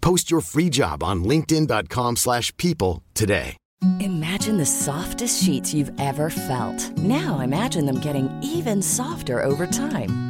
Post your free job on linkedin.com/people slash people today. Imagine the softest sheets you've ever felt. Now imagine them getting even softer over time.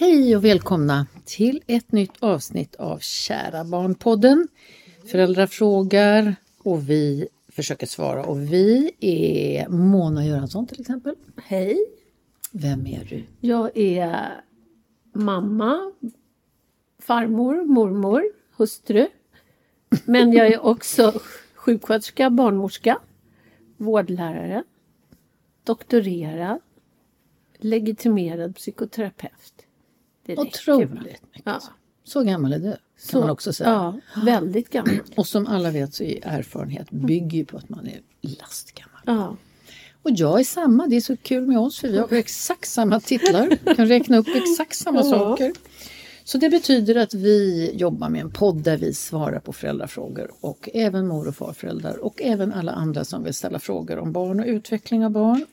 Hej och välkomna till ett nytt avsnitt av Kära barnpodden. Föräldrar frågar och vi försöker svara. Och vi är Mona Göransson till exempel. Hej, Vem är du? jag är mamma, farmor, mormor, hustru. Men jag är också sjuksköterska, barnmorska, vårdlärare, doktorerad, legitimerad psykoterapeut. Det? Otroligt mycket. Ja. Så gammal är du kan Så- man också säga. Ja, väldigt gammal. Och som alla vet så är erfarenhet bygger ju på att man är lastgammal. Ja. Och jag är samma, det är så kul med oss för vi har exakt samma titlar, kan räkna upp exakt samma saker. Så det betyder att vi jobbar med en podd där vi svarar på föräldrafrågor och även mor och farföräldrar och även alla andra som vill ställa frågor om barn och utveckling av barn.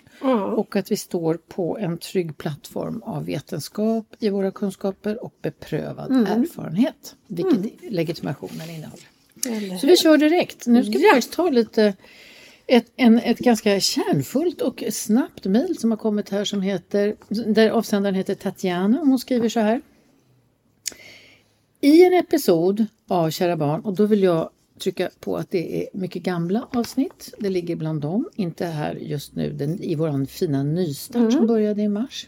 Och att vi står på en trygg plattform av vetenskap i våra kunskaper och beprövad erfarenhet, vilket legitimationen innehåller. Så vi kör direkt. Nu ska vi Ja. faktiskt ta lite ett, en, ett ganska kärnfullt och snabbt mejl som har kommit här som heter, där avsändaren heter Tatjana och hon skriver så här. I en episod av Kära barn, och då vill jag trycka på att det är mycket gamla avsnitt, det ligger bland dem, inte här just nu den, i våran fina nystart som började i mars.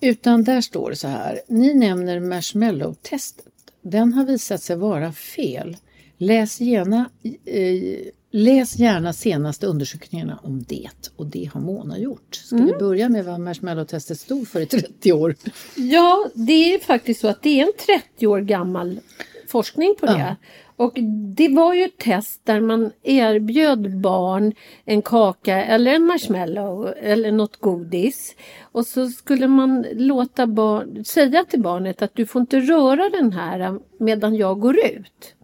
Utan där står det så här, ni nämner marshmallow-testet. Den har visat sig vara fel. Läs gärna, eh, läs gärna senaste undersökningarna om det. Och det har Mona gjort. Ska vi börja med vad marshmallow-testet stod för i 30 år? Ja, det är faktiskt så att det är en 30 år gammal forskning på det. Och det var ju ett test där man erbjöd barn en kaka eller en marshmallow eller något godis. Och så skulle man låta barn, säga till barnet att du får inte röra den här medan jag går ut.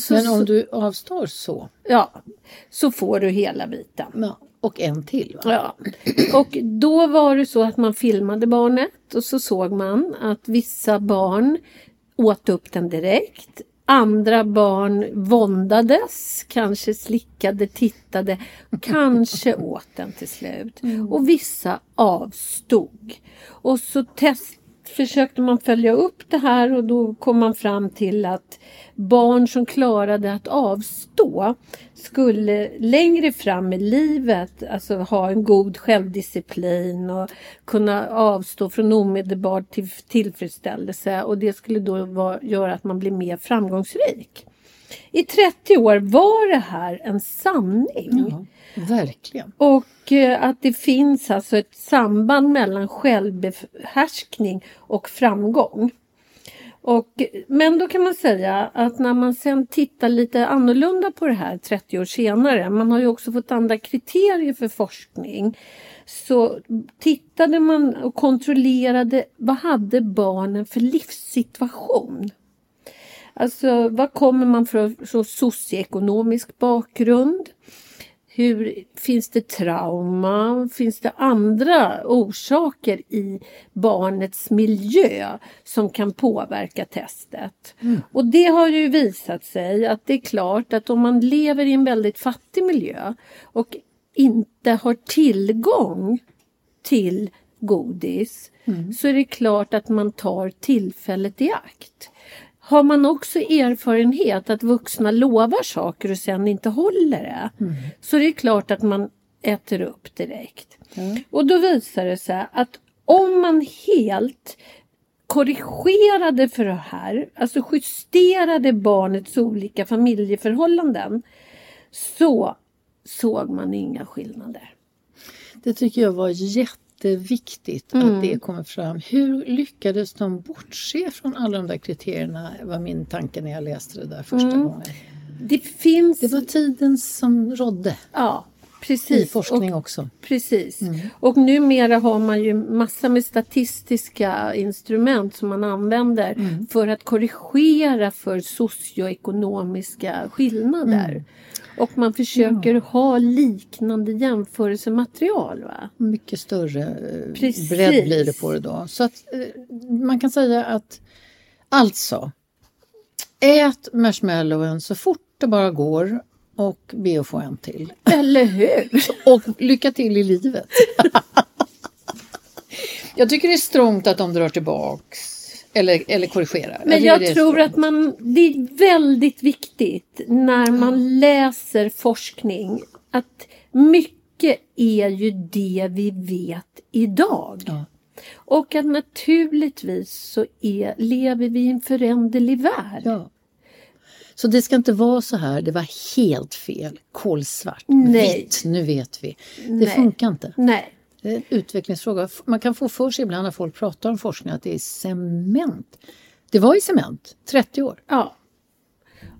Så, Men om du avstår så, ja, så får du hela biten. ja, och en till. Va? Ja. Och då var det så att man filmade barnet och så såg man att vissa barn åt upp den direkt. Andra barn våndades, kanske slickade, tittade, kanske åt den till slut. Och vissa avstod. Och så test, försökte man följa upp det här och då kom man fram till att barn som klarade att avstå skulle längre fram i livet alltså ha en god självdisciplin och kunna avstå från omedelbar till, tillfredsställelse och det skulle då vara, göra att man blir mer framgångsrik. I 30 år var det här en sanning. Ja, verkligen. Och eh, att det finns alltså ett samband mellan självbehärskning och framgång. Och, men då kan man säga att när man sen tittar lite annorlunda på det här 30 år senare, man har ju också fått andra kriterier för forskning, så tittade man och kontrollerade vad hade barnen för livssituation. Alltså vad kommer man från, från socioekonomisk bakgrund? Hur, finns det trauma? Finns det andra orsaker i barnets miljö som kan påverka testet? Och det har ju visat sig att det är klart att om man lever i en väldigt fattig miljö och inte har tillgång till godis så är det klart att man tar tillfället i akt. Har man också erfarenhet att vuxna lovar saker och sen inte håller det så är det klart att man äter upp direkt. Och då visar det sig att om man helt korrigerade för det här, alltså justerade barnets olika familjeförhållanden så såg man inga skillnader. Det tycker jag var jätteviktigt att det kommer fram. Hur lyckades de bortse från alla de där kriterierna? Var min tanke när jag läste det där första gången. Det finns... Det var tiden som rådde. Ja, precis. i forskning Och- också. Precis. Och numera har man ju massa med statistiska instrument som man använder för att korrigera för socioekonomiska skillnader. Och man försöker ha liknande jämförelsematerial. Va? Mycket större eh, Precis. bredd blir det på det då. Så att eh, man kan säga att alltså ät marshmallowen så fort det bara går och be att få en till. Eller hur? Och lycka till i livet. Jag tycker det är strångt att de drar tillbaks eller, eller korrigerar. Men jag är tror att man, det är väldigt viktigt när man läser forskning att mycket är ju det vi vet idag. Ja. Och att naturligtvis så är, lever vi i en föränderlig värld. Ja. Så det ska inte vara så här, det var helt fel, kolsvart, Nej. vitt, nu vet vi. Det Nej. funkar inte. Nej. Det är en utvecklingsfråga. Man kan få för sig ibland när folk pratar om forskning att det är cement. Det var i cement, 30 år. Ja.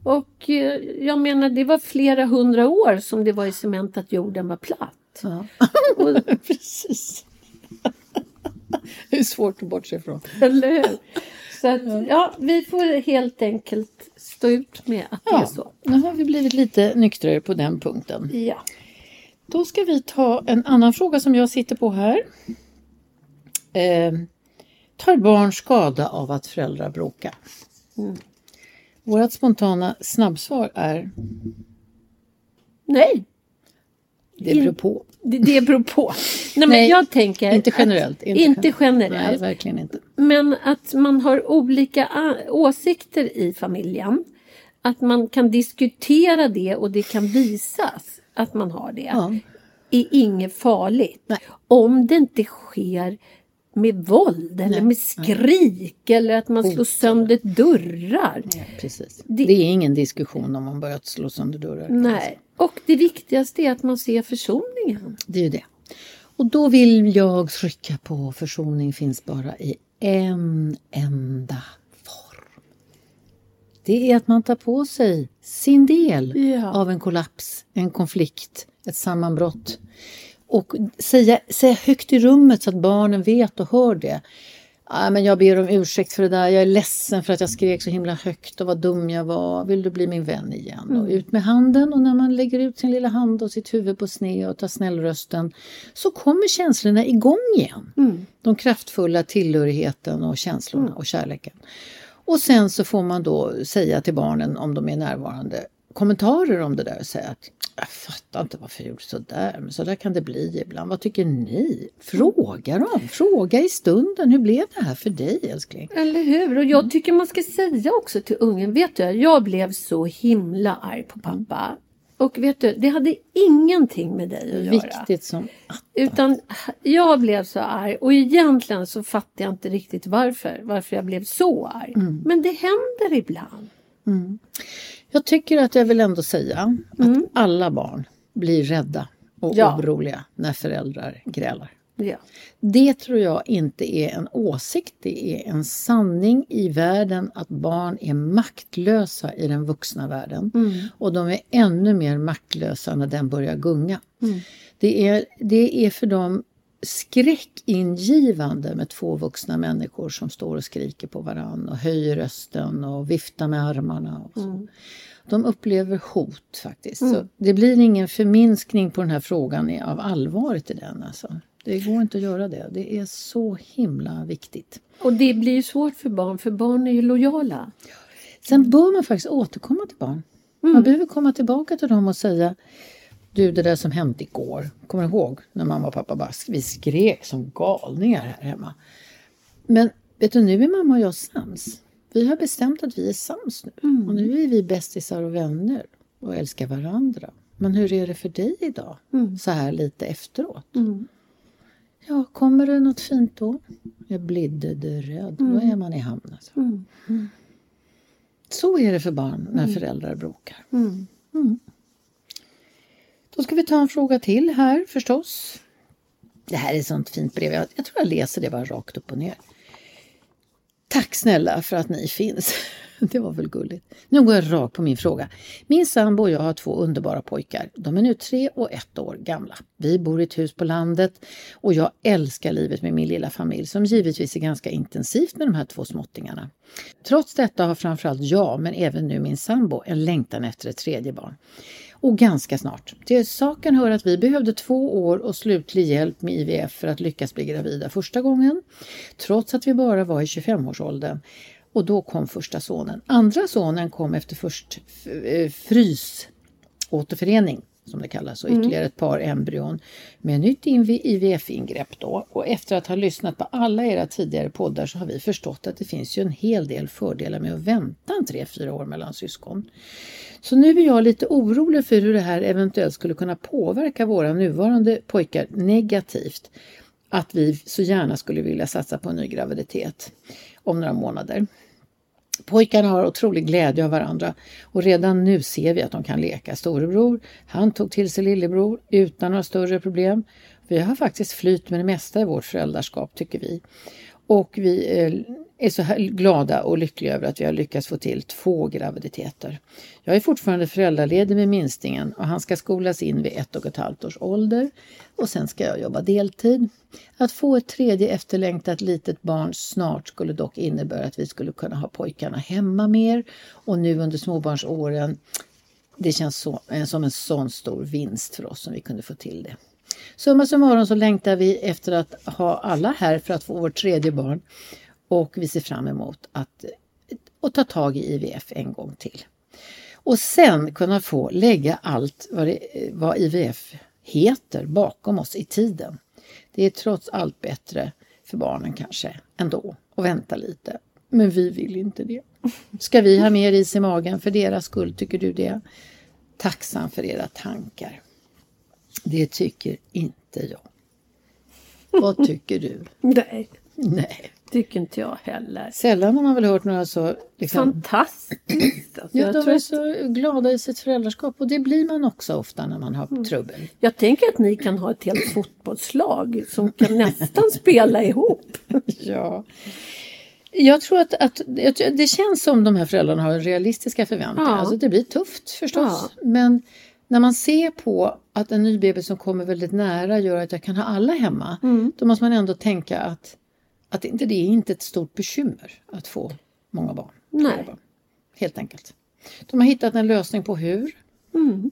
Och eh, jag menar det var flera hundra år som det var i cement att jorden var platt. Ja. Och, Precis. det är svårt att bortse ifrån. eller hur? Så att, ja, vi får helt enkelt stå ut med att det är Ja, så. nu har vi blivit lite nyktrare på den punkten. Ja. Då ska vi ta en annan fråga som jag sitter på här. Eh, tar barn skada av att föräldrar bråkar? Vårt spontana snabbsvar är Nej, det beror på. Det, det beror på. Nej, men Nej, jag tänker inte att- generellt, inte Inte, Nej, generellt. verkligen inte. Men att man har olika a- åsikter i familjen. Att man kan diskutera det och det kan visas att man har det. Ja. är inget farligt. Nej. Om det inte sker med våld eller med skrik eller att man slår sönder dörrar. Precis. Det- Det... är ingen diskussion om man börjat slå sönder dörrar. Nej. Och det viktigaste är att man ser försoningen. Det är ju det. Och då vill jag trycka på försoning finns bara i en enda form. Det är att man tar på sig sin del Ja. av en kollaps, en konflikt, ett sammanbrott. Och säga, säga högt i rummet så att barnen vet och hör det. Ah, men jag ber om ursäkt för det där, jag är ledsen för att jag skrek så himla högt och vad dum jag var. Vill du bli min vän igen? Och ut med handen och när man lägger ut sin lilla hand och sitt huvud på sned och tar snällrösten så kommer känslorna igång igen. De kraftfulla tillhörigheten och känslorna och kärleken. Och sen så får man då säga till barnen om de är närvarande kommentarer om det där och säga att jag fattar inte varför jag gjorde så där, men så där kan det bli ibland. Vad tycker ni? Fråga dem, fråga i stunden. Hur blev det här för dig älskling? Eller hur? Och jag tycker man ska säga också till ungen, vet du, jag blev så himla arg på pappa. Och vet du, det hade ingenting med dig att göra. Viktigt som Utan jag blev så arg och egentligen så fattar jag inte riktigt varför. Varför jag blev så arg. Men det händer ibland. Jag tycker att jag vill ändå säga att alla barn blir rädda och Ja. oroliga när föräldrar grälar. Ja. Det tror jag inte är en åsikt, det är en sanning i världen att barn är maktlösa i den vuxna världen. Och de är ännu mer maktlösa när den börjar gunga. Det, är, det är för dem skräckingivande med två vuxna människor som står och skriker på varann och höjer rösten och viftar med armarna. Och så. De upplever hot faktiskt. Så det blir ingen förminskning på den här frågan av allvaret i den. Alltså. Det går inte att göra det. Det är så himla viktigt. Och det blir svårt för barn, för barn är ju lojala. Sen bör man faktiskt återkomma till barn. Man behöver komma tillbaka till dem och säga Du, det där som hände igår, kommer du ihåg när mamma och pappa bara vi skrek som galningar här hemma? Men vet du, nu är mamma och jag sams. Vi har bestämt att vi är sams nu. Och nu är vi bästisar och vänner och älskar varandra. Men hur är det för dig idag? Så här lite efteråt. Ja, kommer det något fint då? Jag blidde rädd. Då är man i hamn. Alltså. Så är det för barn när föräldrar bråkar. Då ska vi ta en fråga till här förstås. Det här är ett sånt fint brev. Jag, jag tror jag läser det bara rakt upp och ner. Tack snälla för att ni finns. Det var väl gulligt. Nu går jag rakt på min fråga. Min sambo och jag har två underbara pojkar. De är nu tre och ett år gamla. Vi bor i ett hus på landet och jag älskar livet med min lilla familj som givetvis är ganska intensivt med de här två småttingarna. Trots detta har framförallt jag, men även nu min sambo, en längtan efter ett tredje barn. Och ganska snart. Till saken hör att vi behövde två år och slutlig hjälp med IVF för att lyckas bli gravida första gången. Trots att vi bara var i 25-årsåldern. Och då kom första sonen. Andra sonen kom efter först eh, frys frysåterförening som det kallas och ytterligare ett par embryon med nytt IVF-ingrepp då. Och efter att ha lyssnat på alla era tidigare poddar så har vi förstått att det finns ju en hel del fördelar med att vänta en 3-4 år mellan syskon. Så nu är jag lite orolig för hur det här eventuellt skulle kunna påverka våra nuvarande pojkar negativt. Att vi så gärna skulle vilja satsa på en ny graviditet om några månader. Pojkarna har otrolig glädje av varandra och redan nu ser vi att de kan leka. Storebror, han tog till sig lillebror utan några större problem. Vi har faktiskt flyt med det mesta i vårt föräldraskap tycker vi. Och vi eh, är så här glada och lyckliga över att vi har lyckats få till två graviditeter. Jag är fortfarande föräldraledig med minstingen och han ska skolas in vid ett och ett halvt års ålder och sen ska jag jobba deltid. Att få ett tredje efterlängtat litet barn snart skulle dock innebära att vi skulle kunna ha pojkarna hemma mer och nu under småbarnsåren det känns så, eh, som en sån stor vinst för oss om vi kunde få till det. Summa summarum så längtar vi efter att ha alla här för att få vårt tredje barn och vi ser fram emot att och ta tag i IVF en gång till. Och sen kunna få lägga allt vad, det, vad IVF heter bakom oss i tiden. Det är trots allt bättre för barnen kanske ändå att vänta lite. Men vi vill inte det. Ska vi ha mer is i magen för deras skull, tycker du det? Tacksam för era tankar. Det tycker inte jag. Vad tycker du? Nej, Nej. Tycker inte jag heller. Sällan har man väl hört några så... Liksom, Fantastiskt! Alltså, ja, jag, de är att, så glada i sitt föräldraskap och det blir man också ofta när man har trubbel. jag tänker att ni kan ha ett helt fotbollslag som kan nästan spela ihop. Ja. Jag tror att, att det känns som de här föräldrarna har realistiska förväntningar. Ja. Alltså det blir tufft förstås. Men när man ser på att en ny bebis som kommer väldigt nära gör att jag kan ha alla hemma. Då måste man ändå tänka att, att inte det är inte ett stort bekymmer att få många barn. Nej. Barn. Helt enkelt. De har hittat en lösning på hur.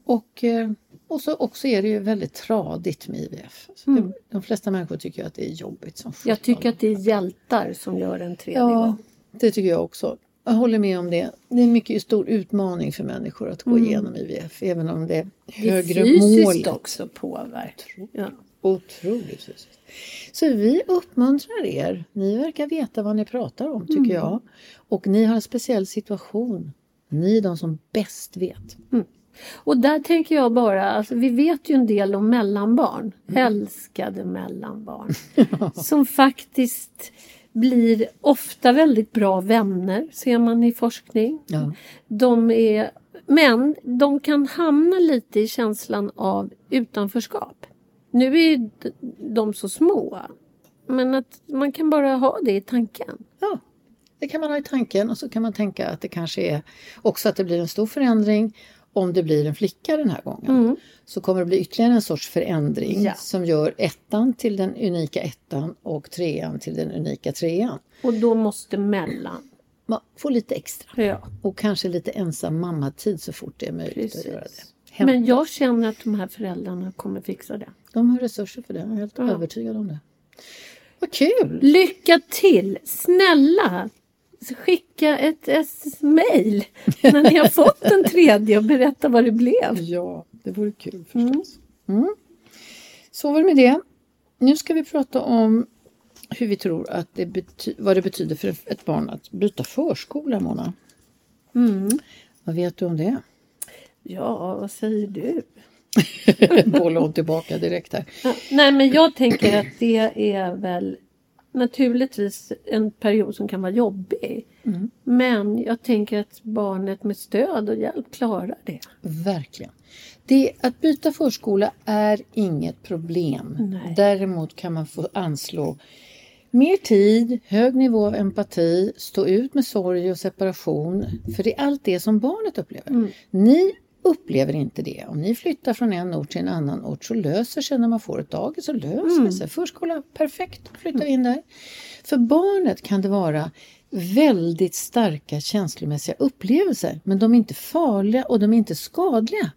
Och, eh, och så också är det ju väldigt tradigt med IVF. Så det, de flesta människor tycker att det är jobbigt som Jag tycker att det är hjältar som gör en tredje Ja, gång. det tycker jag också. Jag håller med om det. Det är en mycket stor utmaning för människor att gå igenom IVF, även om det är Det är högre fysiskt mål. också påverkar. Ja. Otroligt fysiskt. Så vi uppmuntrar er. Ni verkar veta vad ni pratar om, tycker jag. Och ni har en speciell situation. Ni är de som bäst vet. Och där tänker jag bara, alltså, vi vet ju en del om mellanbarn, älskade mellanbarn, som faktiskt blir ofta väldigt bra vänner, ser man i forskning. Ja. De är, men de kan hamna lite i känslan av utanförskap. Nu är ju de så små, men att man kan bara ha det i tanken. Ja, det kan man ha i tanken och så kan man tänka att det kanske är också att det blir en stor förändring om det blir en flicka den här gången. Så kommer det bli ytterligare en sorts förändring Ja. som gör ettan till den unika ettan och trean till den unika trean. Och då måste mellan ma- få lite extra. Ja, Och kanske lite ensam mammatid så fort det är möjligt att göra det. Precis. Hem- Men jag känner att de här föräldrarna kommer fixa det. De har resurser för det, jag är helt Ja. övertygad om det. Vad kul! Lycka till! Snälla! Skicka ett mail när ni har fått den tredje och berätta vad det blev. Ja, det vore kul förstås. Mm. Så var det med det. Nu ska vi prata om hur vi tror att det bety- vad det betyder för ett barn att byta förskola, Mona. Mm. Vad vet du om det? Ja, vad säger du? Bollar hon tillbaka direkt här. Ja, Nej, men jag tänker att det är väl naturligtvis en period som kan vara jobbig. Men jag tänker att barnet med stöd och hjälp klarar det. Verkligen. Det, att byta förskola är inget problem. Nej. Däremot kan man få anslå mer tid, hög nivå av empati, stå ut med sorg och separation. För det är allt det som barnet upplever. Ni upplever inte det. Om ni flyttar från en ort till en annan ort så löser sig när man får ett dagis så löser det sig. Förskola, perfekt, flyttar in där. För barnet kan det vara väldigt starka känslomässiga upplevelser men de är inte farliga och de är inte skadliga.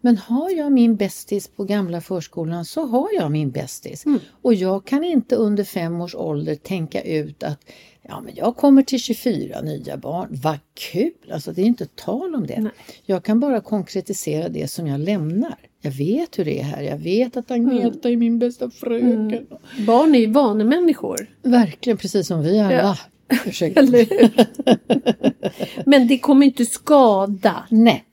Men har jag min bästis på gamla förskolan så har jag min bästis. Och jag kan inte under fem års ålder tänka ut att ja, men jag kommer till 24 nya barn. Vad kul! Alltså det är inte tal om det. Jag kan bara konkretisera det som jag lämnar. Jag vet hur det är här. Jag vet att Agneta är min bästa fröken. Barn är ju vanemänniskor. Verkligen precis som vi alla. Ja. Ursäkta. Eller hur? Men det kommer inte skada. Nej.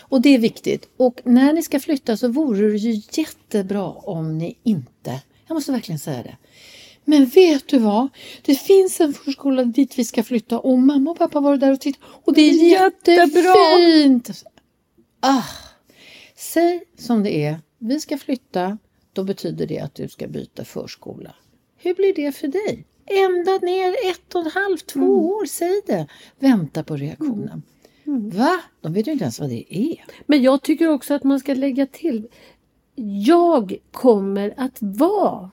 Och det är viktigt. Och när ni ska flytta så vore det ju jättebra om ni inte, jag måste verkligen säga det. Men vet du vad? Det finns en förskola dit vi ska flytta och mamma och pappa var där och tittade och det är Jättebra. jättefint. Ah. Säg som det är. Vi ska flytta. Då betyder det att du ska byta förskola. Hur blir det för dig? Ända ner ett och ett halvt, två år, säg det. Vänta på reaktionen. Va? De vet ju inte ens vad det är. Men jag tycker också att man ska lägga till. Jag kommer att vara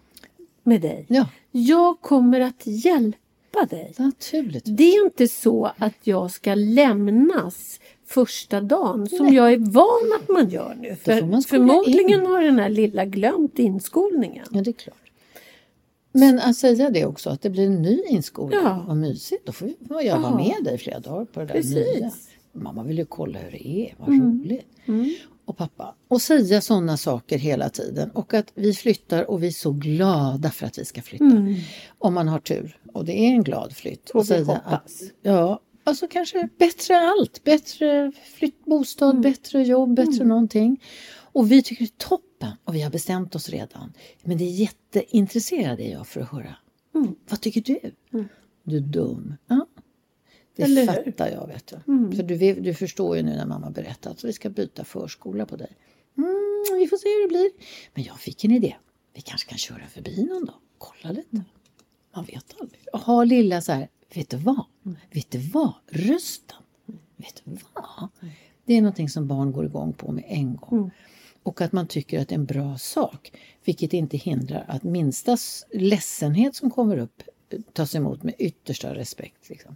med dig. Ja, Jag kommer att hjälpa dig. naturligtvis. Det är inte så att jag ska lämnas första dagen som jag är van att man gör nu. Man För skola förmodligen in. har den här lilla glömt inskolningen. Ja, det är klart. Men att säga det också, att det blir en ny inskolning. Ja. Vad mysigt. Då får jag vara Ja. med dig flera dagar på det där Precis. nya. Mamma vill ju kolla hur det är. Vad roligt. Och pappa. Och säga sådana saker hela tiden. Och att vi flyttar och vi är så glada för att vi ska flytta. Om man har tur. Och det är en glad flytt. Och vi säga hoppas. Att, ja, alltså kanske bättre allt. Bättre flytt, bostad, bättre jobb, bättre någonting. Och vi tycker det är toppen och vi har bestämt oss redan. Men det är jätteintresserad är jag för att höra. Vad tycker du? Du är dum. Ja. Det Eller hur? fattar jag vet du. För du, du förstår ju nu när mamma berättar att vi ska byta förskola på dig. Mm, vi får se hur det blir. Men jag fick en idé. Vi kanske kan köra förbi någon dag. Kolla lite. Man vet aldrig. Och ha lilla så här, vet du vad? Vet du vad? Rösten. Vet du vad? Det är någonting som barn går igång på med en gång. Och att man tycker att det är en bra sak. Vilket inte hindrar att minsta ledsenhet som kommer upp eh, tas emot med yttersta respekt. Liksom.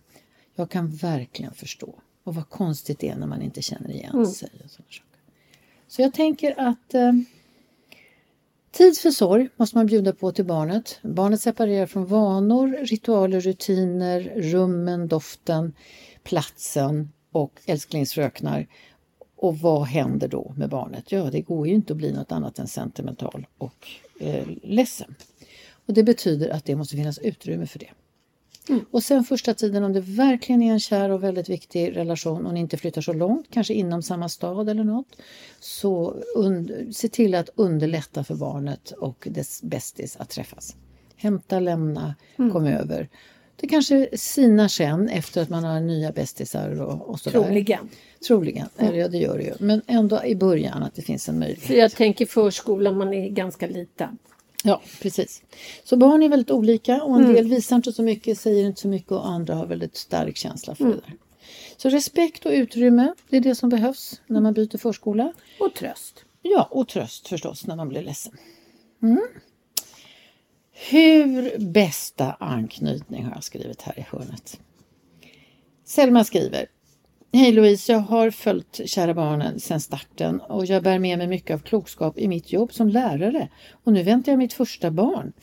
Jag kan verkligen förstå. Och vad konstigt det är när man inte känner igen sig. Och sådana saker. Så jag tänker att eh, Tid för sorg måste man bjuda på till barnet. Barnet separerar från vanor, ritualer, rutiner, rummen, doften, platsen och älsklingsfröknar. Och vad händer då med barnet? Ja, det går ju inte att bli något annat än sentimental och eh, ledsen. Och det betyder att det måste finnas utrymme för det. Och sen första tiden om det verkligen är en kär och väldigt viktig relation och ni inte flyttar så långt, kanske inom samma stad eller något, så se till att underlätta för barnet och dess bästis att träffas. Hämta, lämna, kom över. Det kanske sinar sen efter att man har nya bästisar och, och sådär. Troligen. Troligen, eller ja det gör det ju. Men ändå i början att det finns en möjlighet. För jag tänker förskolan, man är ganska liten. Ja, precis. Så barn är väldigt olika och en del visar inte så mycket, säger inte så mycket och andra har väldigt stark känsla för det där. Så respekt och utrymme, det är det som behövs när man byter förskola. Och tröst. Ja, och tröst förstås när man blir ledsen. Mm. Hur bästa anknytning har jag skrivit här i hörnet. Selma skriver Hej Louise, jag har följt Kära barnen sedan starten och jag bär med mig mycket av klokskap i mitt jobb som lärare. Och nu väntar jag mitt första barn.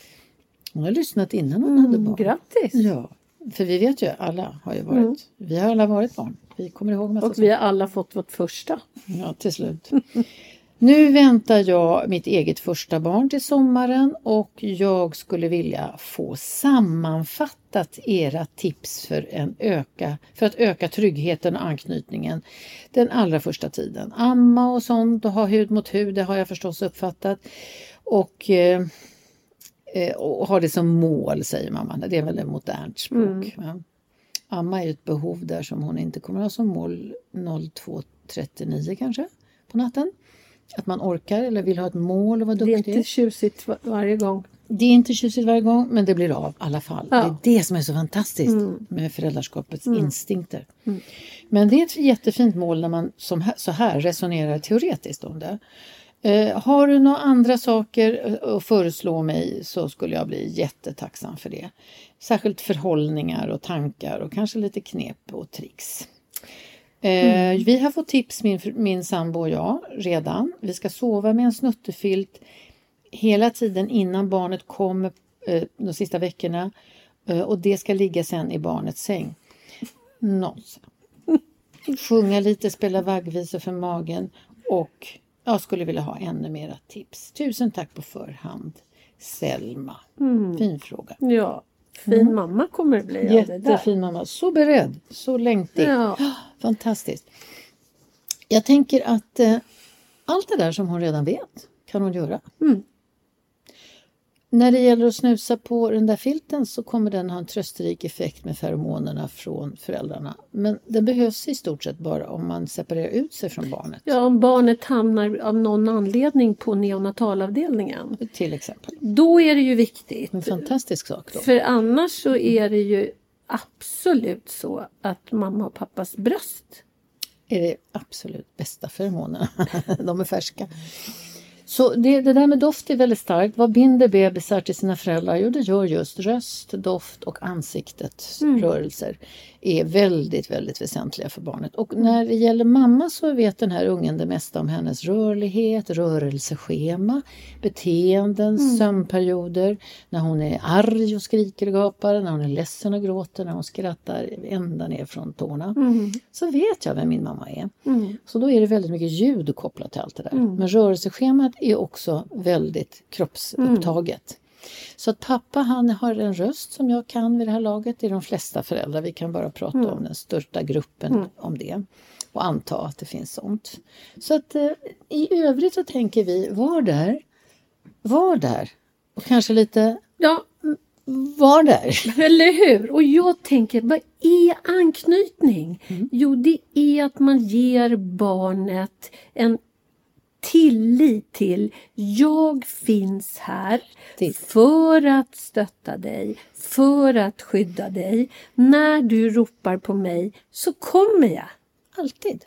Hon har lyssnat innan hon hade barn. Grattis! Ja, för vi vet ju, alla har ju varit, vi har alla varit barn. Vi kommer ihåg massa Och vi har alla fått vårt första. Ja, till slut. Nu väntar jag mitt eget första barn till sommaren och jag skulle vilja få sammanfattat era tips för, en öka, för att öka tryggheten och anknytningen den allra första tiden. Amma och sånt och ha hud mot hud, det har jag förstås uppfattat. Och, eh, eh, och ha det som mål säger mamma, det är väl ett modernt språk. Ja. Amma är ju ett behov där som hon inte kommer ha som mål 02.39 kanske på natten. Att man orkar eller vill ha ett mål och vara Det är duktig. inte tjusigt var- varje gång. Det är inte tjusigt varje gång men det blir av i alla fall. Ja. Mm. Det är det som är så fantastiskt med föräldraskapets instinkter. Men det är ett jättefint mål när man som här, så här resonerar teoretiskt om det. Eh, har du några andra saker eh, att föreslå mig så skulle jag bli jättetacksam för det. Särskilt förhållningar och tankar och kanske lite knep och tricks. Eh, Vi har fått tips, min, min sambo och jag, redan. Vi ska sova med en snuttefilt hela tiden innan barnet kommer eh, de sista veckorna eh, och det ska ligga sen i barnets säng. Nonsens. Sjunga lite, spela vaggvisor för magen och jag skulle vilja ha ännu mera tips. Tusen tack på förhand. Selma. Fin fråga. Ja, fin mamma kommer det bli. Jättefin mamma. Så beredd, så längtig. Ja. Fantastiskt. Jag tänker att eh, allt det där som hon redan vet kan hon göra. Mm. När det gäller att snusa på den där filten så kommer den ha en trösterik effekt med feromonerna från föräldrarna. Men den behövs i stort sett bara om man separerar ut sig från barnet. Ja, om barnet hamnar av någon anledning på neonatalavdelningen. Till exempel. Då är det ju viktigt. En fantastisk sak då. För annars så är det ju absolut så att mamma och pappas bröst är det absolut bästa feromonerna. De är färska. Så det, det där med doft är väldigt starkt. Vad binder bebisar till sina föräldrar? Jo, det gör just röst, doft och ansiktets rörelser är väldigt, väldigt väsentliga för barnet. Och när det gäller mamma så vet den här ungen det mesta om hennes rörlighet, rörelseschema, beteenden, sömnperioder, när hon är arg och skriker och gapar, när hon är ledsen och gråter, när hon skrattar ända ner från tårna. Så vet jag vem min mamma är. Så då är det väldigt mycket ljud kopplat till allt det där. Men rörelseschemat är också väldigt kroppsupptaget. Så att pappa han har en röst som jag kan vid det här laget. Det är de flesta föräldrar. Vi kan bara prata om den största gruppen om det. Och anta att det finns sånt. Så att eh, i övrigt så tänker vi, var där. Var där. Och kanske lite, Ja, var där. eller hur? Och jag tänker, vad är anknytning? Jo, det är att man ger barnet en tillit till jag finns här för att stötta dig, för att skydda dig. När du ropar på mig så kommer jag. Alltid.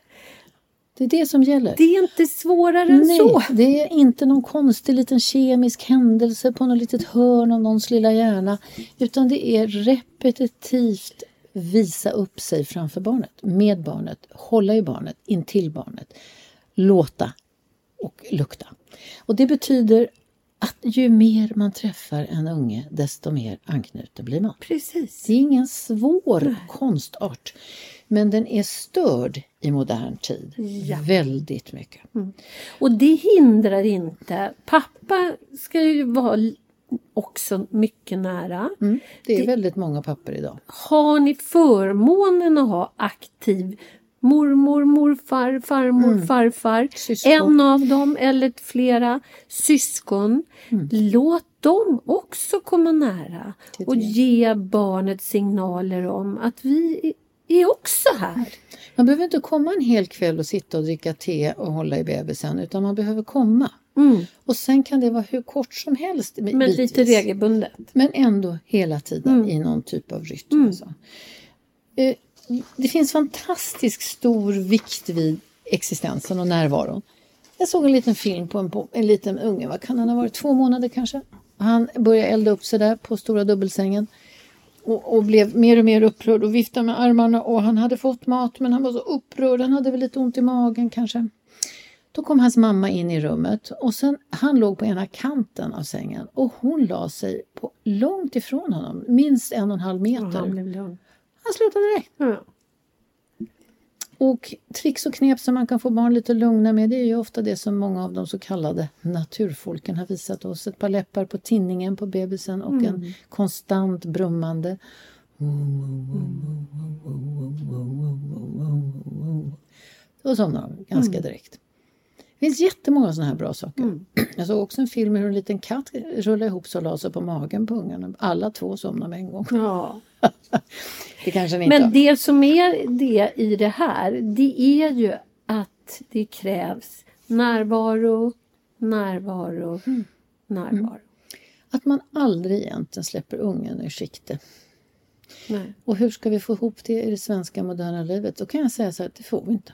Det är det som gäller. Det är inte svårare än Nej, så. det är inte någon konstig liten kemisk händelse på något litet hörn av någons lilla hjärna. Utan det är repetitivt visa upp sig framför barnet, med barnet, hålla i barnet, intill barnet, låta och lukta. Och det betyder att ju mer man träffar en unge, desto mer anknuten blir man. Precis. Det är ingen svår konstart, men den är störd i modern tid. Väldigt mycket. Och det hindrar inte. Pappa ska ju vara också mycket nära. Mm. Det är väldigt många papper idag. Har ni förmånen att ha aktiv mormor, morfar, farmor, farfar, Mm. Syskon. en av dem eller flera syskon. Mm. Låt dem också komma nära Det och ge barnet signaler om att vi är också här. Man behöver inte komma en hel kväll och sitta och dricka te och hålla i bebisen utan man behöver komma. Och sen kan det vara hur kort som helst. Men bitvis. lite regelbundet. Men ändå hela tiden i någon typ av rytm. Alltså. Eh, det finns fantastiskt stor vikt vid existensen och närvaron. Jag såg en liten film på en, på en liten unge, vad kan han ha varit, två månader kanske? Han började elda upp sig där på stora dubbelsängen. och, och blev mer och mer upprörd och viftade med armarna och han hade fått mat men han var så upprörd, han hade väl lite ont i magen kanske. Då kom hans mamma in i rummet och sen, han låg på ena kanten av sängen och hon la sig på, långt ifrån honom, minst en och en halv meter. Och han blev lugn. Han slutade direkt. Ja. Och tricks och knep som man kan få barn lite lugna med det är ju ofta det som många av de så kallade naturfolken har visat oss. Ett par läppar på tinningen på bebisen och en konstant brummande. Då somnar de ganska direkt. Det finns jättemånga sådana här bra saker. Jag såg också en film hur en liten katt rullade ihop sig och la sig på magen på ungarna. Alla två somnade med en gång. Ja. Det kanske inte Men har. det som är det i det här, det är ju att det krävs närvaro, närvaro, Mm. närvaro. Att man aldrig egentligen släpper ungen ur sikte. Nej. Och hur ska vi få ihop det i det svenska moderna livet? Då kan jag säga så här, det får vi inte.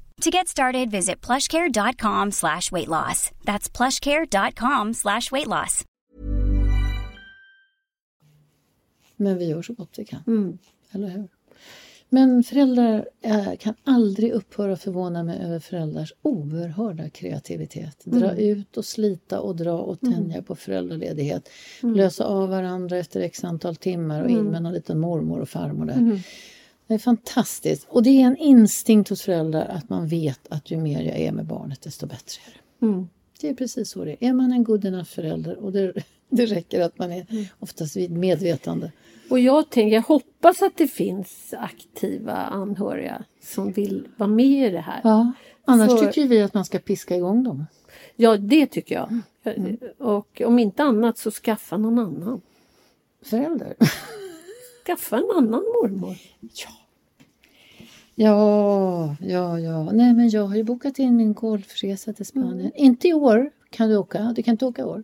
To get started, visit plushcare.com slash weight loss. That's plushcare.com slash weight loss. Men vi gör så gott vi kan. Mm. Eller hur? Men föräldrar eh, kan aldrig upphöra förvåna mig över föräldrars oerhörda kreativitet. Dra ut och slita och dra och tänja på föräldraledighet. Lösa av varandra efter x antal timmar och in med någon liten mormor och farmor där. Det är fantastiskt. Och det är en instinkt hos föräldrar att man vet att ju mer jag är med barnet desto bättre är det. Mm. Det är precis så det är. Är man en good enough förälder och det, det räcker att man är oftast vid medvetande. Och jag tänker, jag hoppas att det finns aktiva anhöriga som vill vara med i det här. Ja, annars För- tycker vi att man ska piska igång dem. Ja, det tycker jag. Mm. Och om inte annat så skaffa någon annan. Förälder. Skaffa en annan mormor. Ja, ja, ja. Nej, men jag har ju bokat in min golfresa till Spanien. Inte i år kan du åka. Du kan inte åka i år.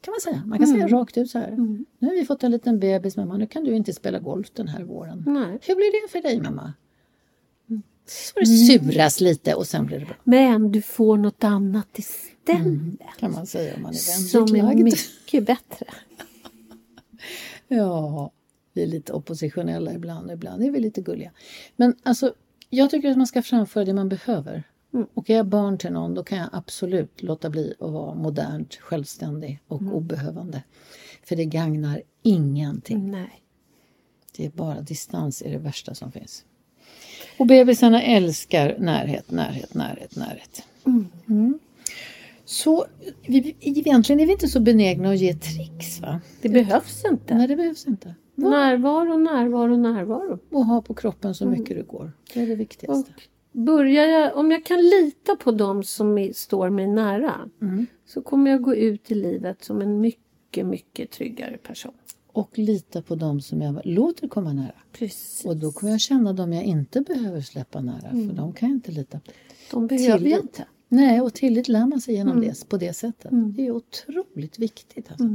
Kan man säga. Man kan säga rakt ut så här. Nu har vi fått en liten bebis mamma. Nu kan du inte spela golf den här våren. Nej. Hur blir det för dig mamma? Så det suras lite och sen blir det bra. Men du får något annat istället. Kan man säga om man är Som är mycket bättre. Ja, vi är lite oppositionella ibland. Ibland är vi lite gulliga. Men alltså, jag tycker att man ska framföra det man behöver. Och är jag barn till någon, då kan jag absolut låta bli att vara modernt, självständig och obehövande. För det gagnar ingenting. Nej. Det är bara distans är det värsta som finns. Och bebisarna älskar närhet, närhet, närhet, närhet. Mm. Så vi, egentligen är vi inte så benägna att ge tricks va? Det behövs inte. Nej, det behövs inte. Närvaro, närvaro, närvaro. och ha på kroppen så mycket det går. Det är det viktigaste. Och börjar jag, om jag kan lita på dem som står mig nära så kommer jag gå ut i livet som en mycket, mycket tryggare person. Och lita på dem som jag låter komma nära. Precis. Och då kommer jag känna dem jag inte behöver släppa nära, för de kan jag inte lita på. De behöver jag Tillit. inte. Nej, och tillit lär man sig genom det på det sättet. Det är otroligt viktigt. Alltså.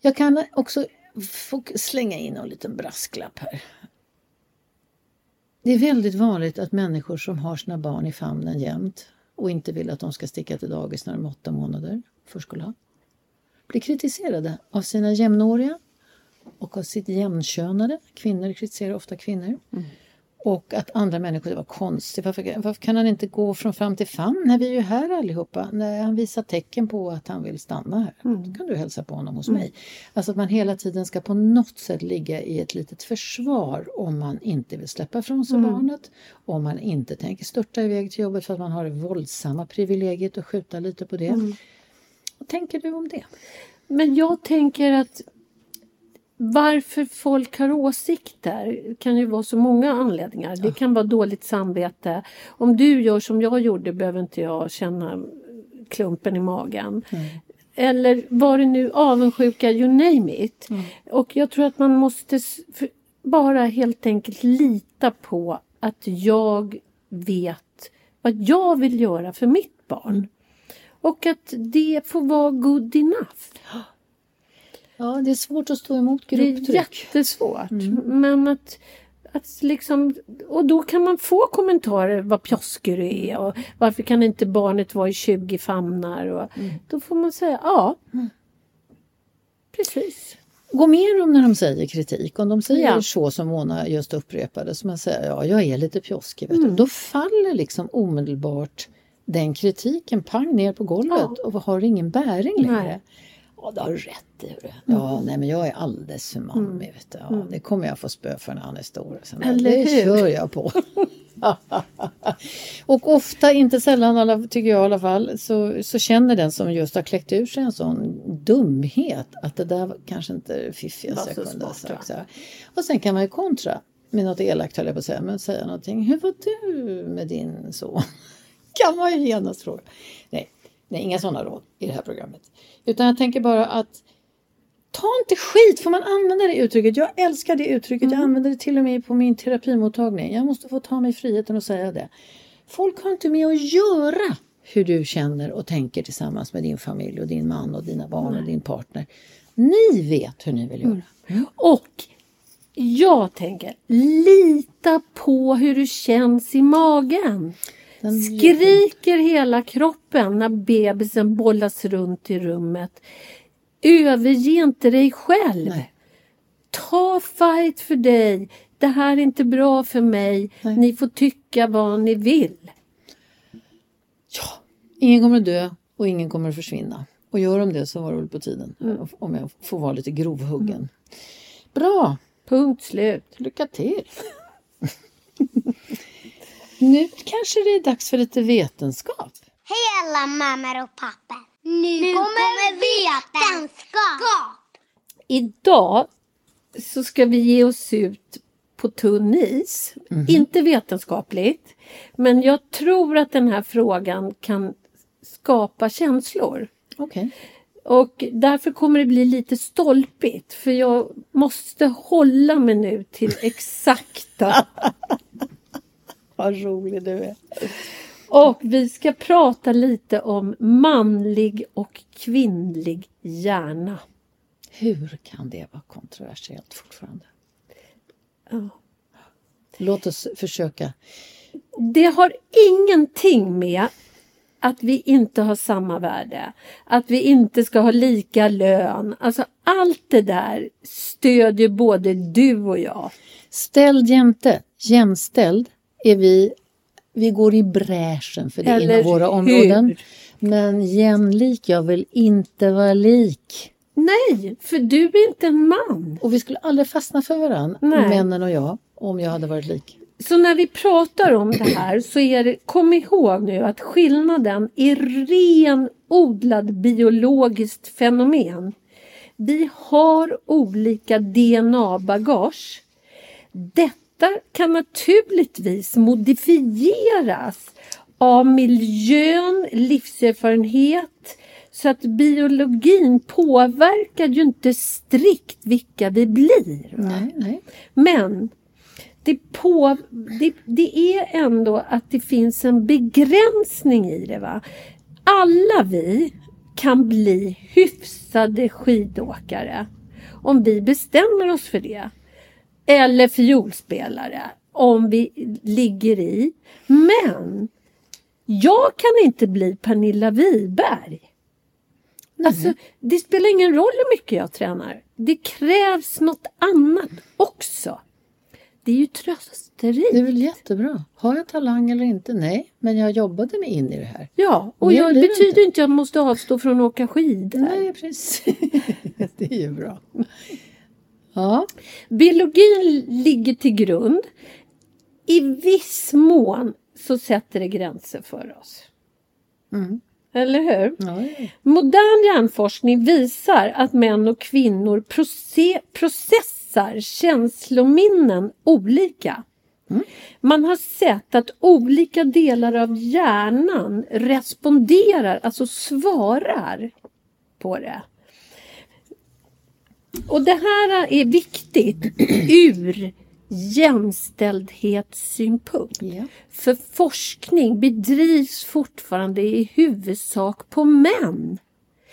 Jag kan också få slänga in en liten brasklapp här. Det är väldigt vanligt att människor som har sina barn i famnen jämt och inte vill att de ska sticka till dagis när de är åtta månader, förskola, blir kritiserade av sina jämnåriga och av sitt jämnkönade. Kvinnor kritiserar ofta kvinnor. Och att andra människor, det var konstigt, varför, varför kan han inte gå från fram till famn? Nej, vi är ju här allihopa. Nej, han visar tecken på att han vill stanna här. Då kan du hälsa på honom hos mig. Alltså att man hela tiden ska på något sätt ligga i ett litet försvar om man inte vill släppa ifrån sig barnet. Om man inte tänker störta iväg till jobbet för att man har det våldsamma privilegiet att skjuta lite på det. Vad tänker du om det? Men jag tänker att varför folk har åsikter kan ju vara så många anledningar. Det kan vara dåligt samvete. Om du gör som jag gjorde behöver inte jag känna klumpen i magen. Eller vad det nu, avundsjuka, you name it. Och jag tror att man måste bara helt enkelt lita på att jag vet vad jag vill göra för mitt barn. Och att det får vara good enough. Ja, det är svårt att stå emot Det är grupptryck. jättesvårt. Men att, att liksom, och då kan man få kommentarer vad pjoskig du är och varför kan inte barnet vara i 20 famnar? Och, Då får man säga ja. Precis. Gå med dem när de säger kritik. Om de säger Ja. så som Mona just upprepade, som man säger, ja jag är lite pjoskig, du. då faller liksom omedelbart den kritiken pang ner på golvet och har ingen bäring längre. Nej. Ja, du har rätt i det. Ja, nej men jag är alldeles för mammig. Vet du. Ja, Det kommer jag få spö för när han är stor. Så, nej, Eller det hur? kör jag på. och ofta, inte sällan alla, tycker jag i alla fall, så, så känner den som just har kläckt ur sig en sån dumhet att det där kanske inte det fiffigaste jag så kunde ha sagt. Och sen kan man ju kontra med något elakt höll jag på att säga, men säga någonting. Hur var du med din son? kan man ju genast fråga. Nej, nej, inga sådana råd i det här programmet. Utan jag tänker bara att Ta inte skit, får man använda det uttrycket? Jag älskar det uttrycket, jag använder det till och med på min terapimottagning. Jag måste få ta mig friheten att säga det. Folk har inte med att göra hur du känner och tänker tillsammans med din familj och din man och dina barn och din partner. Ni vet hur ni vill göra. Och jag tänker, lita på hur du känns i magen. Skriker hela kroppen när bebisen bollas runt i rummet. Överge inte dig själv. Nej. Ta fight för dig. Det här är inte bra för mig. Nej. Ni får tycka vad ni vill. Ingen kommer att dö och ingen kommer att försvinna. Och gör de det så var det väl på tiden. Mm. Om jag får vara lite grovhuggen. Bra, Punkt slut. lycka till! nu kanske det är dags för lite vetenskap. Hej alla mammor och pappor. Nu, kommer vetenskap. Idag så ska vi ge oss ut på tunn is. Inte vetenskapligt. Men jag tror att den här frågan kan skapa känslor. Okej. Och därför kommer det bli lite stolpigt. För jag måste hålla mig nu till exakta. Vad rolig du är. Och vi ska prata lite om manlig och kvinnlig hjärna. Hur kan det vara kontroversiellt fortfarande? Ja. Låt oss försöka. Det har ingenting med att vi inte har samma värde, att vi inte ska ha lika lön. Alltså allt det där stödjer både du och jag. Ställd jämte, jämställd är vi, vi går i bräschen för det Eller inom våra hur? områden. Men jämlik, jag vill inte vara lik. Nej, för du är inte en man. Och vi skulle aldrig fastna för varandra, Nej. männen och jag, om jag hade varit lik. Så när vi pratar om det här så är det, kom ihåg nu att skillnaden är renodlad biologiskt fenomen. Vi har olika DNA-bagage. Detta kan naturligtvis modifieras av miljön, livserfarenhet, så att biologin påverkar ju inte strikt vilka vi blir. Nej, nej. Men det, på, det, det är ändå att det finns en begränsning i det. va Alla vi kan bli hyfsade skidåkare om vi bestämmer oss för det. Eller fiolspelare om vi ligger i. Men jag kan inte bli Pernilla Wiberg. Alltså, det spelar ingen roll hur mycket jag tränar. Det krävs något annat också. Det är ju trösterikt. Det är väl jättebra. Har jag talang eller inte? Nej, men jag jobbade mig in i det här. Ja, och jag, det betyder inte. inte att jag måste avstå från att åka skidor. Nej, precis. det är ju bra. Ja, Biologin ligger till grund. I viss mån så sätter det gränser för oss. Mm. Eller hur? ja, ja. Modern hjärnforskning visar att män och kvinnor proce- processar känslominnen olika. Man har sett att olika delar av hjärnan responderar, alltså svarar på det. Och det här är viktigt ur jämställdhetssynpunkt. Ja. För forskning bedrivs fortfarande i huvudsak på män.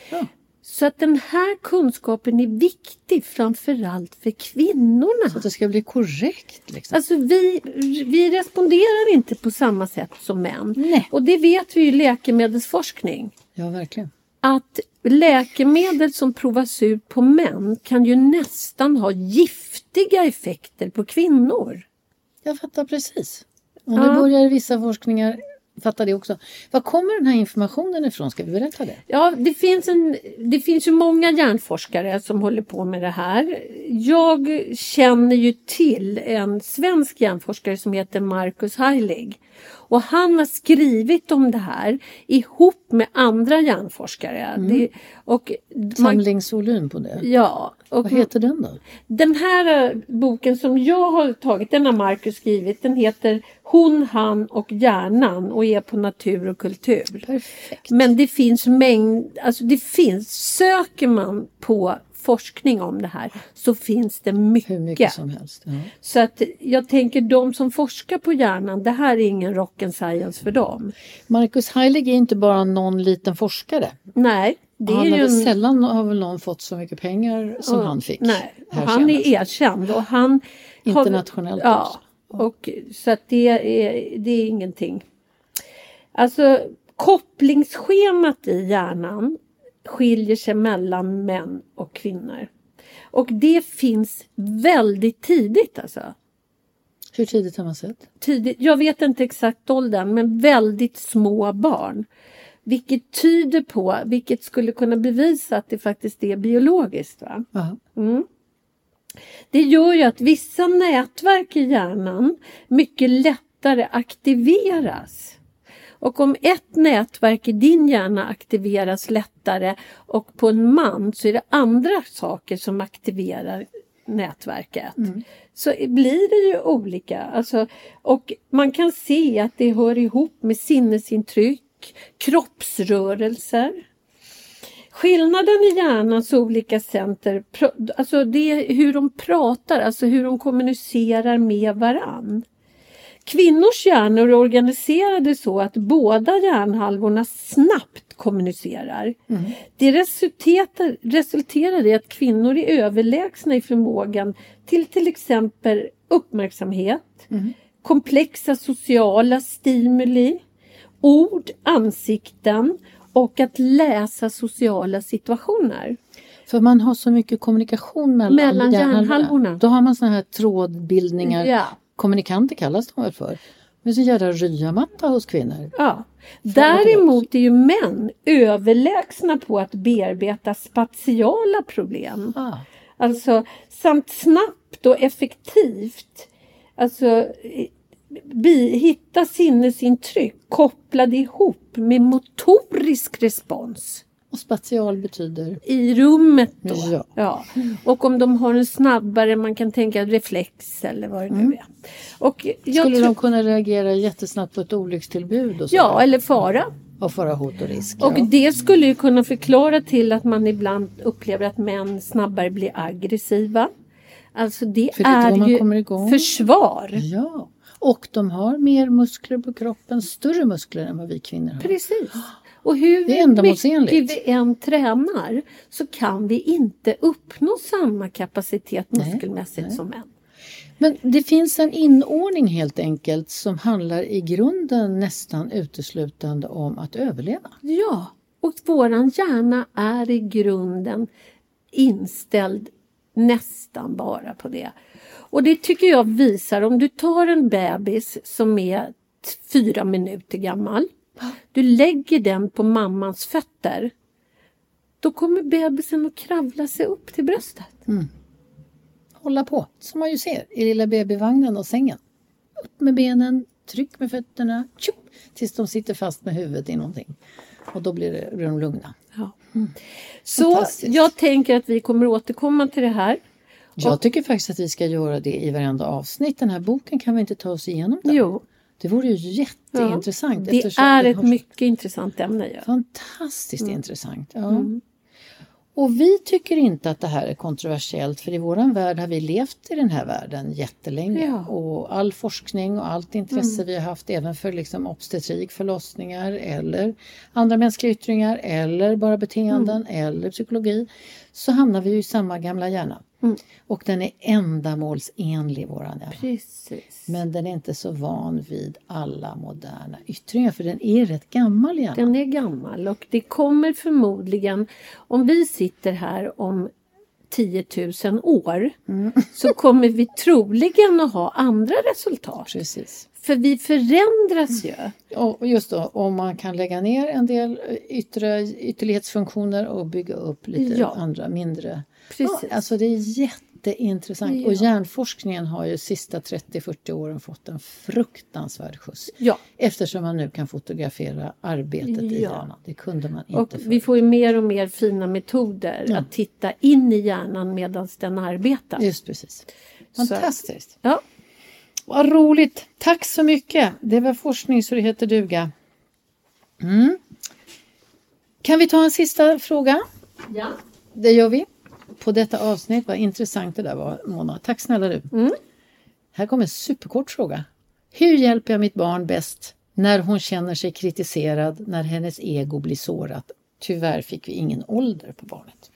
Ja. Så att den här kunskapen är viktig framförallt för kvinnorna. Så att det ska bli korrekt. Liksom. Alltså vi, vi responderar inte på samma sätt som män. Nej. Och det vet vi ju i läkemedelsforskning. Ja, verkligen. Att läkemedel som provas ut på män kan ju nästan ha giftiga effekter på kvinnor. Jag fattar precis. Och Ja. nu börjar vissa forskningar fatta det också. Var kommer den här informationen ifrån? Ska vi berätta det? Ja, det finns, en, det finns ju många hjärnforskare som håller på med det här. Jag känner ju till en svensk hjärnforskare som heter Marcus Heilig. Och han har skrivit om det här ihop med andra hjärnforskare. Det, och Samlingsvolym på det. ja, och Vad heter den då? den här eh, boken som jag har tagit, den har Marcus skrivit, den heter Hon, han och hjärnan och är på natur och kultur. Perfekt. Men det finns mängd, alltså det finns, söker man på forskning om det här så finns det mycket. Hur mycket som helst. Ja. Så att jag tänker de som forskar på hjärnan, det här är ingen rock and science för dem. Marcus Heilig är inte bara någon liten forskare. Nej, det han är har ju en... Sällan har väl någon fått så mycket pengar som Ja, han fick. Nej, och han är senast. erkänd och han har- Internationellt ja, också. Och, så att det är, det är ingenting. Alltså kopplingsschemat i hjärnan skiljer sig mellan män och kvinnor. Och det finns väldigt tidigt alltså. Hur tidigt har man sett? Tidigt, jag vet inte exakt åldern men väldigt små barn. Vilket tyder på, vilket skulle kunna bevisa att det faktiskt är biologiskt. Va? Mm. Det gör ju att vissa nätverk i hjärnan mycket lättare aktiveras. Och om ett nätverk i din hjärna aktiveras lättare och på en man så är det andra saker som aktiverar nätverket. Så blir det ju olika. Alltså, och man kan se att det hör ihop med sinnesintryck, kroppsrörelser. Skillnaden i hjärnans olika center, alltså det hur de pratar, alltså hur de kommunicerar med varann. Kvinnors hjärnor är organiserade så att båda hjärnhalvorna snabbt kommunicerar. Det resulterar, resulterar i att kvinnor är överlägsna i förmågan till till exempel uppmärksamhet, komplexa sociala stimuli, ord, ansikten och att läsa sociala situationer. För man har så mycket kommunikation mellan, Mellan hjärnhalvorna. Då har man såna här trådbildningar. Ja. Kommunikanter kallas de väl för. Men så jävla ryamatta hos kvinnor. Ja. Däremot är ju män överlägsna på att bearbeta spatiala problem. Ah. Alltså samt snabbt och effektivt alltså, bi, hitta sinnesintryck kopplade ihop med motorisk respons Och spatial betyder? i rummet då. Ja. Ja. Och om de har en snabbare, man kan tänka reflex eller vad det nu är. Och jag Skulle de kunna reagera jättesnabbt på ett olyckstillbud? Och så Ja, eller fara. Och föra hot och risk? Och ja. det skulle ju kunna förklara till att man ibland upplever att män snabbare blir aggressiva. Alltså det, För det är är ju försvar. ja. Och de har mer muskler på kroppen, större muskler än vad vi kvinnor har. Precis. Och hur Det är ändamålsenligt. mycket vi än tränar så kan vi inte uppnå samma kapacitet Nej, muskelmässigt nej. som män. Men det finns en inordning helt enkelt som handlar i grunden nästan uteslutande om att överleva. Ja, och våran hjärna är i grunden inställd nästan bara på det. Och det tycker jag visar om du tar en bebis som är fyra minuter gammal. Du lägger den på mammans fötter. Då kommer bebisen att kravla sig upp till bröstet. Hålla på, som man ju ser i lilla babyvagnen och sängen. Upp med benen, tryck med fötterna, tjup, tills de sitter fast med huvudet i någonting. Och då blir, de lugna. Ja. Så Fantastiskt. jag tänker att vi kommer återkomma till det här. Jag tycker faktiskt att vi ska göra det i varenda avsnitt. Den här boken kan vi inte ta oss igenom den? Jo, Det vore ju jätteintressant. det eftersom är det ett har- mycket intressant ämne. Ja. Fantastiskt intressant. Ja. Och vi tycker inte att det här är kontroversiellt för i våran värld har vi levt i den här världen jättelänge. Ja. Och all forskning och allt intresse vi har haft även för liksom obstetrik, förlossningar eller andra mänskliga yttringar eller bara beteenden eller psykologi så hamnar vi ju i samma gamla hjärna. Och den är ändamålsenlig våran hjärna. Precis. Men den är inte så van vid alla moderna yttringar för den är rätt gammal hjärnan. Den är gammal och det kommer förmodligen, om vi sitter här om 10 000 år, så kommer vi troligen att ha andra resultat. Precis. För vi förändras ju. Och just då, om man kan lägga ner en del yttre, ytterlighetsfunktioner och bygga upp lite Ja. andra mindre. Precis. Alltså det är jätteintressant. Ja. Och hjärnforskningen har ju sista 30-40 åren fått en fruktansvärd skjuts. Ja. Eftersom man nu kan fotografera arbetet i Ja. hjärnan. Det kunde man Och inte förr. vi får ju mer och mer fina metoder Ja. att titta in i hjärnan medan den arbetar. Just precis. Fantastiskt. Ja. Vad roligt! Tack så mycket! Det var forskning så det heter duga. Mm. Kan vi ta en sista fråga? Ja. Det gör vi. På detta avsnitt. Vad intressant det där var Mona. Tack snälla du. Här kommer en superkort fråga. Hur hjälper jag mitt barn bäst när hon känner sig kritiserad, när hennes ego blir sårat? Tyvärr fick vi ingen ålder på barnet.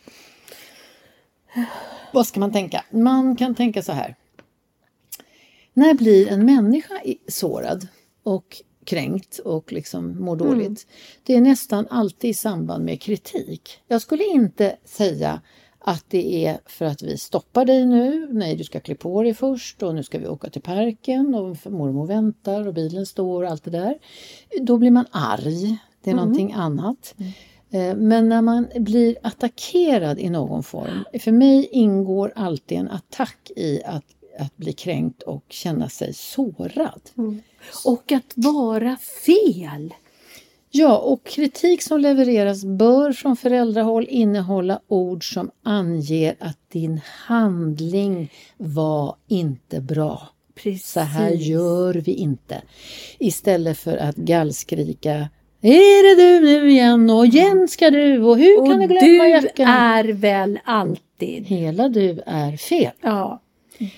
Vad ska man tänka? Man kan tänka så här. När blir en människa sårad och kränkt och liksom mår dåligt? Det är nästan alltid i samband med kritik. Jag skulle inte säga att det är för att vi stoppar dig nu. Nej, du ska klä på dig först och nu ska vi åka till parken och mormor väntar och bilen står och allt det där. Då blir man arg. Det är någonting annat. Eh, Men när man blir attackerad i någon form. För mig ingår alltid en attack i att, att bli kränkt och känna sig sårad. Och att vara fel. Ja, och kritik som levereras bör från föräldrahåll innehålla ord som anger att din handling var inte bra. Precis. Så här gör vi inte. Istället för att gallskrika Är det du nu igen och igen ska du och hur kan du Och glömma du jackan? är väl alltid. Hela du är fel. Ja,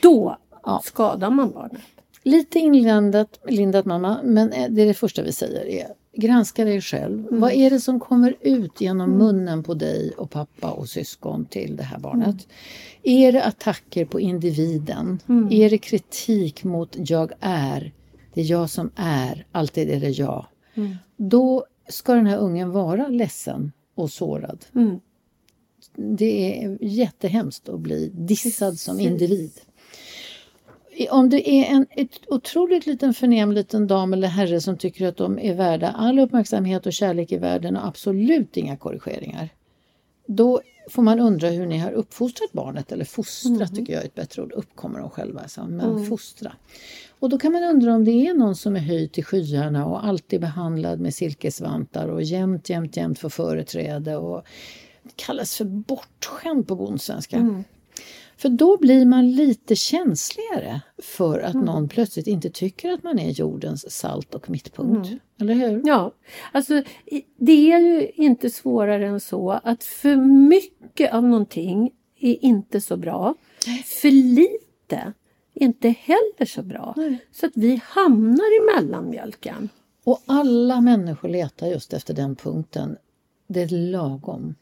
då Ja. skadar man barnet. Lite inlindat, lindat mamma, men eh, det är det första vi säger är granska dig själv. Vad är det som kommer ut genom munnen på dig och pappa och syskon till det här barnet? Är det attacker på individen? Är det kritik mot jag är? Det är jag som är, alltid är det jag. Då ska den här ungen vara ledsen och sårad. Mm. Det är jättehemskt att bli dissad som individ. Om det är en ett otroligt liten förnäm liten dam eller herre som tycker att de är värda all uppmärksamhet och kärlek i världen och absolut inga korrigeringar. Då får man undra hur ni har uppfostrat barnet, eller fostra tycker jag är ett bättre ord. Uppkommer de själva, alltså, men fostra. Och då kan man undra om det är någon som är höjd till skyarna och alltid behandlad med silkesvantar och jämt, jämt, jämt får företräde och kallas för bortskämd på bondsvenska. För då blir man lite känsligare för att någon plötsligt inte tycker att man är jordens salt och mittpunkt. Eller hur? Ja, alltså det är ju inte svårare än så att för mycket av någonting är inte så bra. För lite är inte heller så bra. Så att vi hamnar i mellanmjölken. Och alla människor letar just efter den punkten. Det är lagom.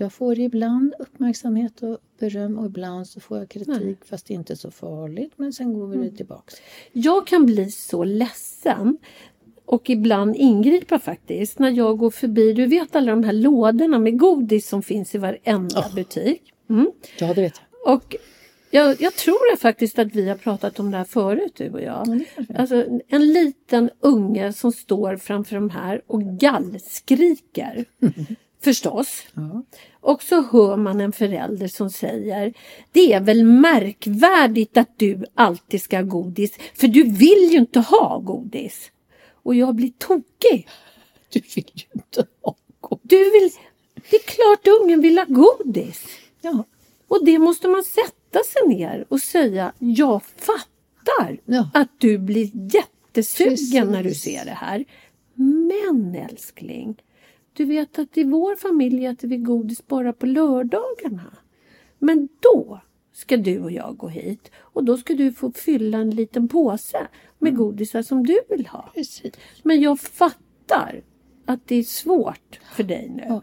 Jag får ibland uppmärksamhet och beröm och ibland så får jag kritik fast det är inte så farligt men sen går vi tillbaks. Jag kan bli så ledsen och ibland ingripa faktiskt när jag går förbi, du vet alla de här lådorna med godis som finns i varenda butik. Mm. Ja, det vet jag. Och jag, jag tror faktiskt att vi har pratat om det här förut du och jag. Alltså en liten unge som står framför de här och gallskriker. Förstås. Och så hör man en förälder som säger Det är väl märkvärdigt att du alltid ska ha godis för du vill ju inte ha godis. Och jag blir tokig. Du vill ju inte ha godis. Du vill, det är klart ungen vill ha godis. Ja. Och det måste man sätta sig ner och säga Jag fattar Ja. att du blir jättesugen Precis. när du ser det här. Men älskling, du vet att i vår familj äter vi godis bara på lördagarna. Men då ska du och jag gå hit och då ska du få fylla en liten påse med godisar som du vill ha. Mm. Precis. Men jag fattar att det är svårt för dig nu. Ja.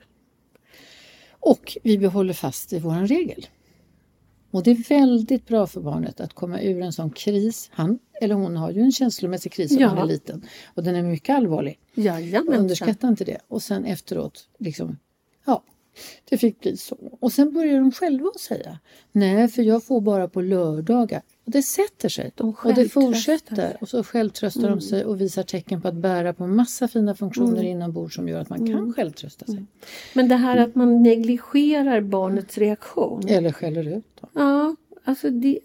Och vi behåller fast i våran regel. Och det är väldigt bra för barnet att komma ur en sån kris. Han eller hon har ju en känslomässig kris om Ja. han är liten. Och den är mycket allvarlig. Jajamensan. Underskatta inte det. Och sen efteråt, liksom, ja, det fick bli så. Och sen börjar de själva säga, nej för jag får bara på lördagar. Och det sätter sig. De och det fortsätter. Och så självtröstar de sig och visar tecken på att bära på massa fina funktioner inombords som gör att man kan självtrösta sig. Men det här att man negligerar barnets reaktion. Eller skäller ut dem. Ja, alltså det,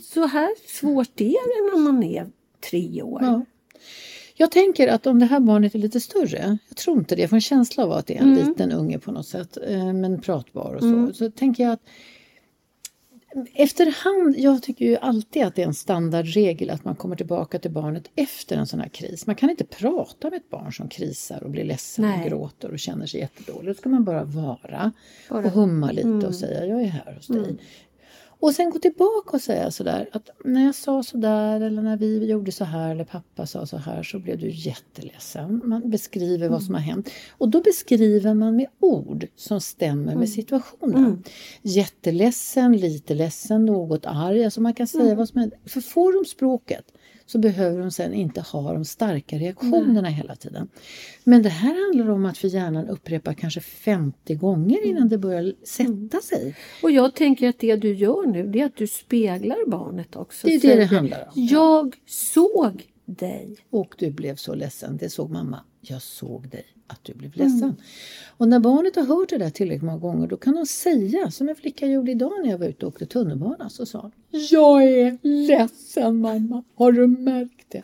så här svårt är det när man är tre år. Ja. Jag tänker att om det här barnet är lite större, jag tror inte det, jag får en känsla av att det är en liten unge på något sätt, eh, men pratbar och så, så tänker jag att Efterhand, jag tycker ju alltid att det är en standardregel att man kommer tillbaka till barnet efter en sån här kris. Man kan inte prata med ett barn som krisar och blir ledsen Nej. och gråter och känner sig jättedålig. Då ska man bara vara Bara- och humma lite och säga jag är här hos dig. Och sen gå tillbaka och säga sådär att när jag sa sådär eller när vi gjorde så här eller pappa sa så här så blev du jätteledsen. Man beskriver vad som har hänt. Och då beskriver man med ord som stämmer med situationen. Jätteledsen, lite ledsen, något arg. Alltså man kan säga vad som händer. För får de språket så behöver de sen inte ha de starka reaktionerna hela tiden. Men det här handlar om att för hjärnan upprepa kanske 50 gånger innan det börjar sätta sig. Och jag tänker att det du gör nu det är att du speglar barnet också. Det är det det handlar om. Jag såg dig. Och du blev så ledsen. Det såg mamma. Jag såg dig att du blev ledsen. Och när barnet har hört det där tillräckligt många gånger då kan de säga, som en flicka gjorde idag när jag var ute och åkte tunnelbana, så sa hon Jag är ledsen mamma, har du märkt det?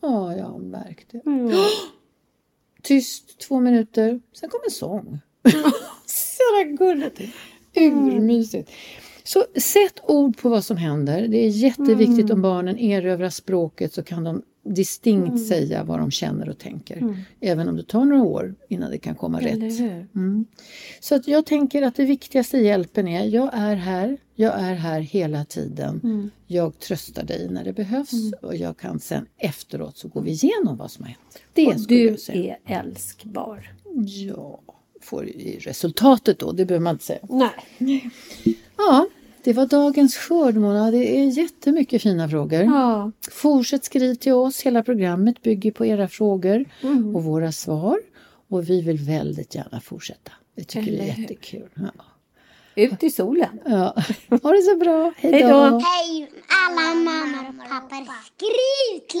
Ja, jag har märkt det. Tyst två minuter, sen kom en sång. så gulligt. Urmysigt. Så sätt ord på vad som händer. Det är jätteviktigt om barnen erövrar språket så kan de distinkt säga vad de känner och tänker. Även om det tar några år innan det kan komma Eller rätt. Mm. Så att jag tänker att det viktigaste hjälpen är, jag är här, jag är här hela tiden. Mm. Jag tröstar dig när det behövs och jag kan sen efteråt så går vi igenom vad som har hänt. Det Och du är älskbar. Ja, får resultatet då, det behöver man inte säga. Nej. Ja, det var dagens skörd Mona. Det är jättemycket fina frågor. Ja. Fortsätt skriv till oss. Hela programmet bygger på era frågor Mm. och våra svar. Och vi vill väldigt gärna fortsätta. Vi tycker det är Eller hur? jättekul. Ja. Ut i solen. Ja. Ha det så bra. Hej Hej då. Hej alla mammor och pappor. Skriv till